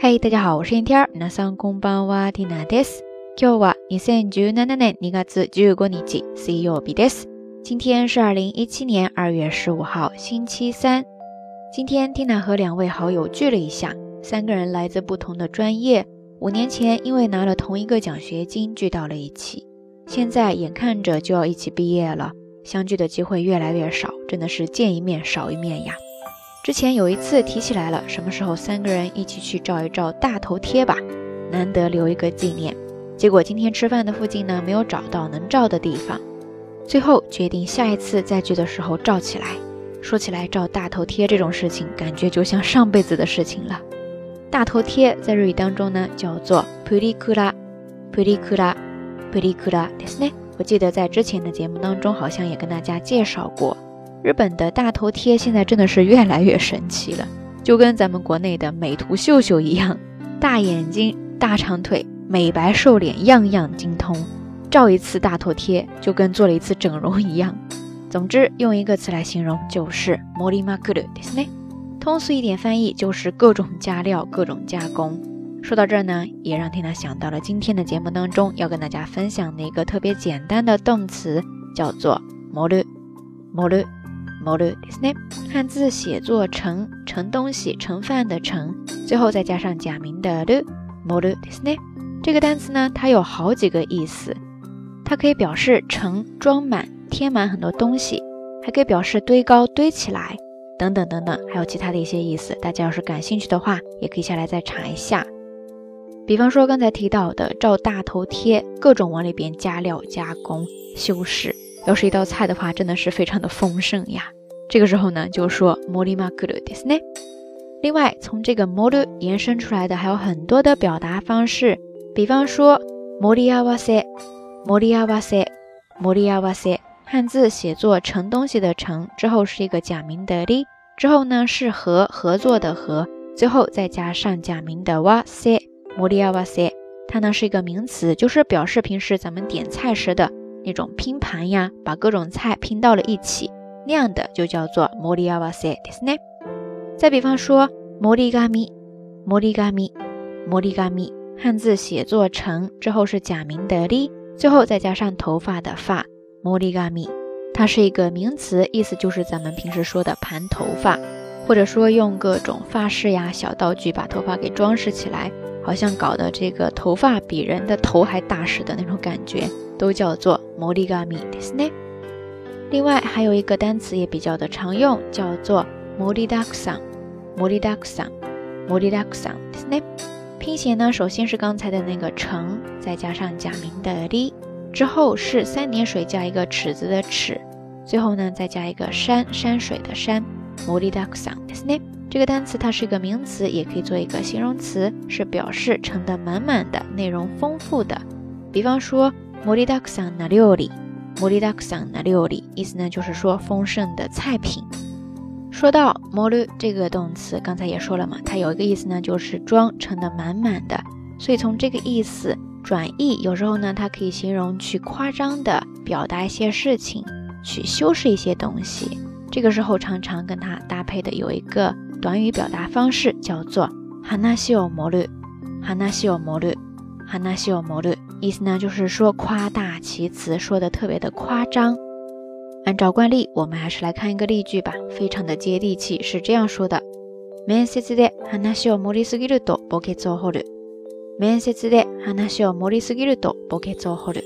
嗨，大家好，我是天天。皆さんこんばんは、ティナです。今日は二千十七年二月十五日、水曜日です。今天是二零一七年二月十五号，星期三。今天缇娜和两位好友聚了一下，三个人来自不同的专业，五年前因为拿了同一个奖学金聚到了一起，现在眼看着就要一起毕业了，相聚的机会越来越少，真的是见一面少一面呀。 之前有一次提起来了，什么时候三个人一起去照一照大头贴吧，难得留一个纪念。结果今天吃饭的附近呢，没有找到能照的地方，最后决定下一次再聚的时候照起来。说起来，照大头贴这种事情，感觉就像上辈子的事情了。大头贴在日语当中呢，叫做プリクラ、プリクラ、プリクラですね。我记得在之前的节目当中，好像也跟大家介绍过。 日本的大头贴现在真的是越来越神奇了，就跟咱们国内的美图秀秀一样，大眼睛、大长腿、美白瘦脸，样样精通。照一次大头贴就跟做了一次整容一样。总之，用一个词来形容就是“モリマクル”ですね。通俗一点翻译就是各种加料、各种加工。说到这儿呢，也让缇娜想到了今天的节目当中要跟大家分享的一个特别简单的动词，叫做“モル”。モル モルですね。汉字写作盛盛东西、盛饭的盛，最后再加上假名的ル，モルですね。这个单词呢，它有好几个意思。它可以表示盛、装满、填满很多东西，还可以表示堆高、堆起来等等等等，还有其他的一些意思。大家要是感兴趣的话，也可以下来再查一下。比方说刚才提到的照大头贴，各种往里边加料、加工、修饰。 要是一道菜的话，真的是非常的丰盛呀。这个时候呢，就说モリマクルですね。另外，从这个モル延伸出来的还有很多的表达方式，比方说モリアワセ、モリアワセ、モリアワセ，汉字写作盛东西的盛，之后是一个假名的リ，之后呢是和合作的和，最后再加上假名的ワセ、モリアワセ，它呢是一个名词，就是表示平时咱们点菜时的。 那种拼盘呀，把各种菜拼到了一起，那样的就叫做モリアワセですね。再比方说，モリガミ、モリガミ、モリガミ，汉字写作成之后是假名的リ，最后再加上头发的发，モリガミ，它是一个名词，意思就是咱们平时说的盘头发，或者说用各种发饰呀、小道具把头发给装饰起来，好像搞得这个头发比人的头还大似的那种感觉。都叫做 モリガミですね。另外还有一个单词也比较的常用，叫做モリダクサン。モリダクサン、モリダクサンですね。拼写呢，首先是刚才的那个成，再加上假名的リ，之后是三点水加一个尺子的尺，最后呢再加一个山，山水的山。モリダクサンですね。这个单词它是一个名词，也可以做一个形容词，是表示盛的满满的，内容丰富的。比方说。 モリダクサンな料理，モリダクサンな料理，意思呢就是说丰盛的菜品。说到モル这个动词，刚才也说了嘛，它有一个意思呢，就是装盛的满满的。所以从这个意思转译，有时候呢，它可以形容去夸张的表达一些事情，去修饰一些东西。这个时候常常跟它搭配的有一个短语表达方式，叫做話を盛る，話を盛る，話を盛る。 意思呢，就是说夸大其词，说的特别的夸张。按照惯例，我们还是来看一个例句吧，非常的接地气，是这样说的：面接で話を盛りすぎるとボケを掘る。面接で話を盛りすぎるとボケを掘る。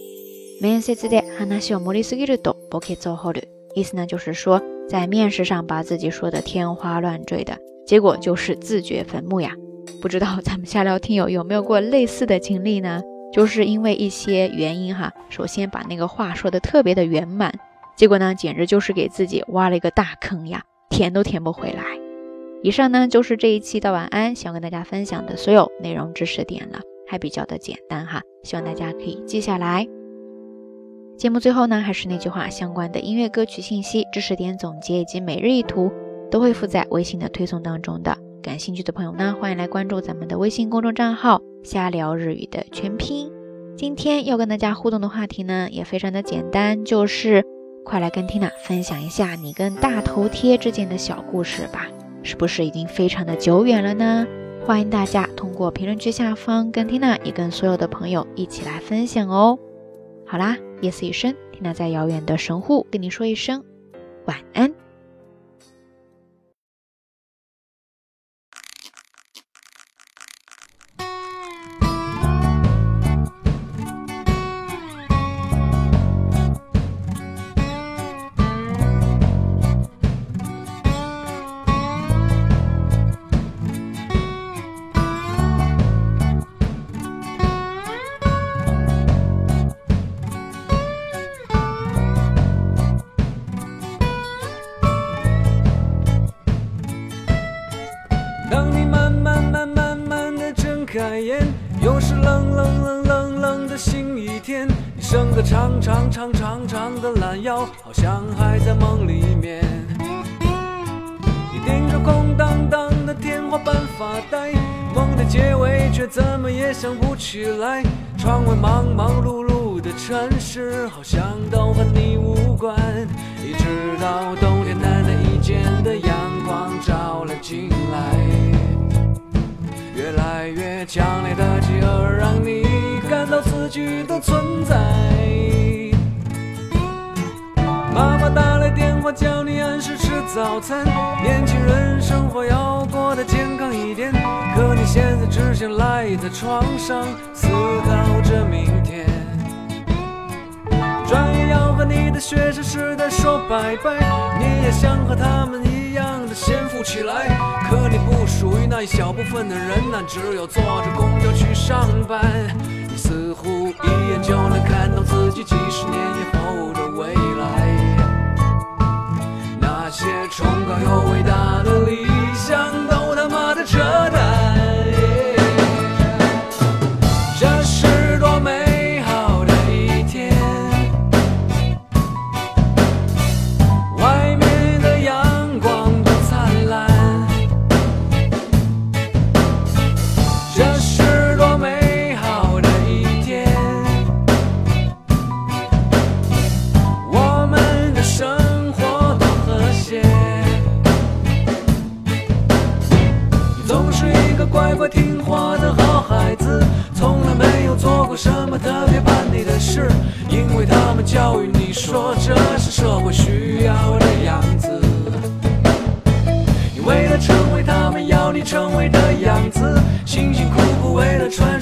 面接で話を盛りすぎるとボケを掘る。意思呢，就是说在面试上把自己说的天花乱坠的，结果就是自掘坟墓呀。不知道咱们下聊听友有没有过类似的经历呢？ 就是因为一些原因哈，首先把那个话说的特别的圆满，结果呢，简直就是给自己挖了一个大坑呀，填都填不回来。以上呢就是这一期的晚安，想跟大家分享的所有内容知识点了，还比较的简单哈，希望大家可以记下来。节目最后呢，还是那句话，相关的音乐歌曲信息、知识点总结以及每日一图都会附在微信的推送当中的。感兴趣的朋友呢，欢迎来关注咱们的微信公众账号“瞎聊日语”的全拼。今天要跟大家互动的话题呢，也非常的简单，就是快来跟缇娜分享一下你跟大头贴之间的小故事吧。是不是已经非常的久远了呢？欢迎大家通过评论区下方跟 Tina 也跟所有的朋友一起来分享哦。好啦，夜色已深，Tina 在遥远的神户跟你说一声晚安。当你慢慢慢慢慢的睁开眼，又是冷冷冷冷冷的新一天。你伸个长长长长长的懒腰，好像还在梦里面。你盯着空荡荡的天花板发呆，梦的结尾却怎么也想不起来。窗外忙忙碌碌的城市，好像都和你无关。一直到冬天难得一见的阳光照了进来。越来越强烈的饥饿，让你感到自己的存在。妈妈打来电话，叫你按时吃早餐。年轻人生活要过得健康一点，可你现在只想赖在床上思考着明天。转眼要和你的学生时代说拜拜，你也想和他们一起来，可你不属于那一小部分的人呐，只有坐着公交去上班。你似乎一眼就能看到自己几十年以后成为的样子，辛辛苦苦为了穿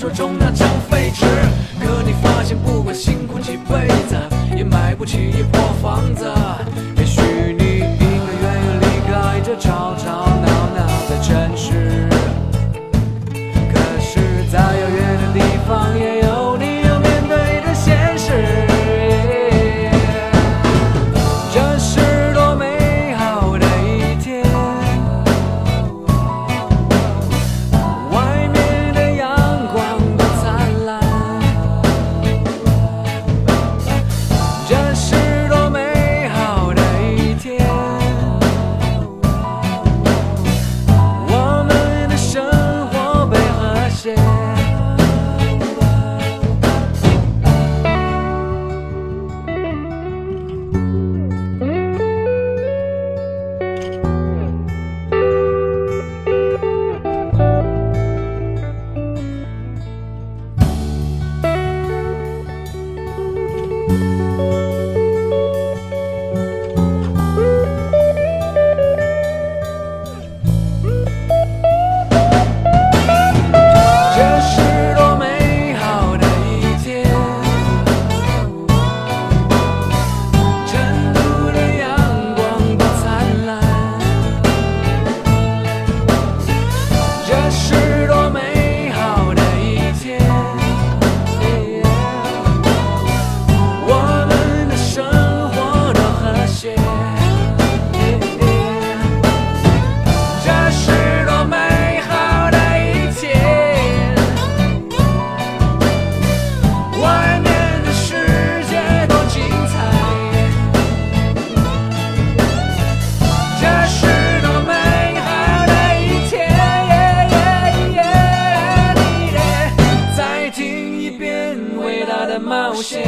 些，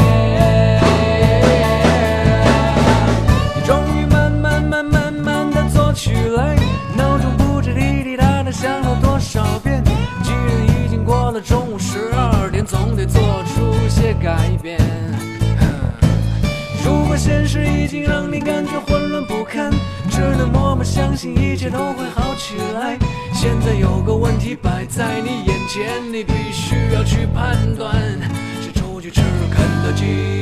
终于慢慢慢慢慢地做起来，闹钟不知滴滴答答响了多少遍，既然已经过了中午十二点，总得做出些改变。如果现实已经让你感觉混乱不堪，只能默默相信一切都会好起来。现在有个问题摆在你眼前，你必须要去判断。去吃肯德基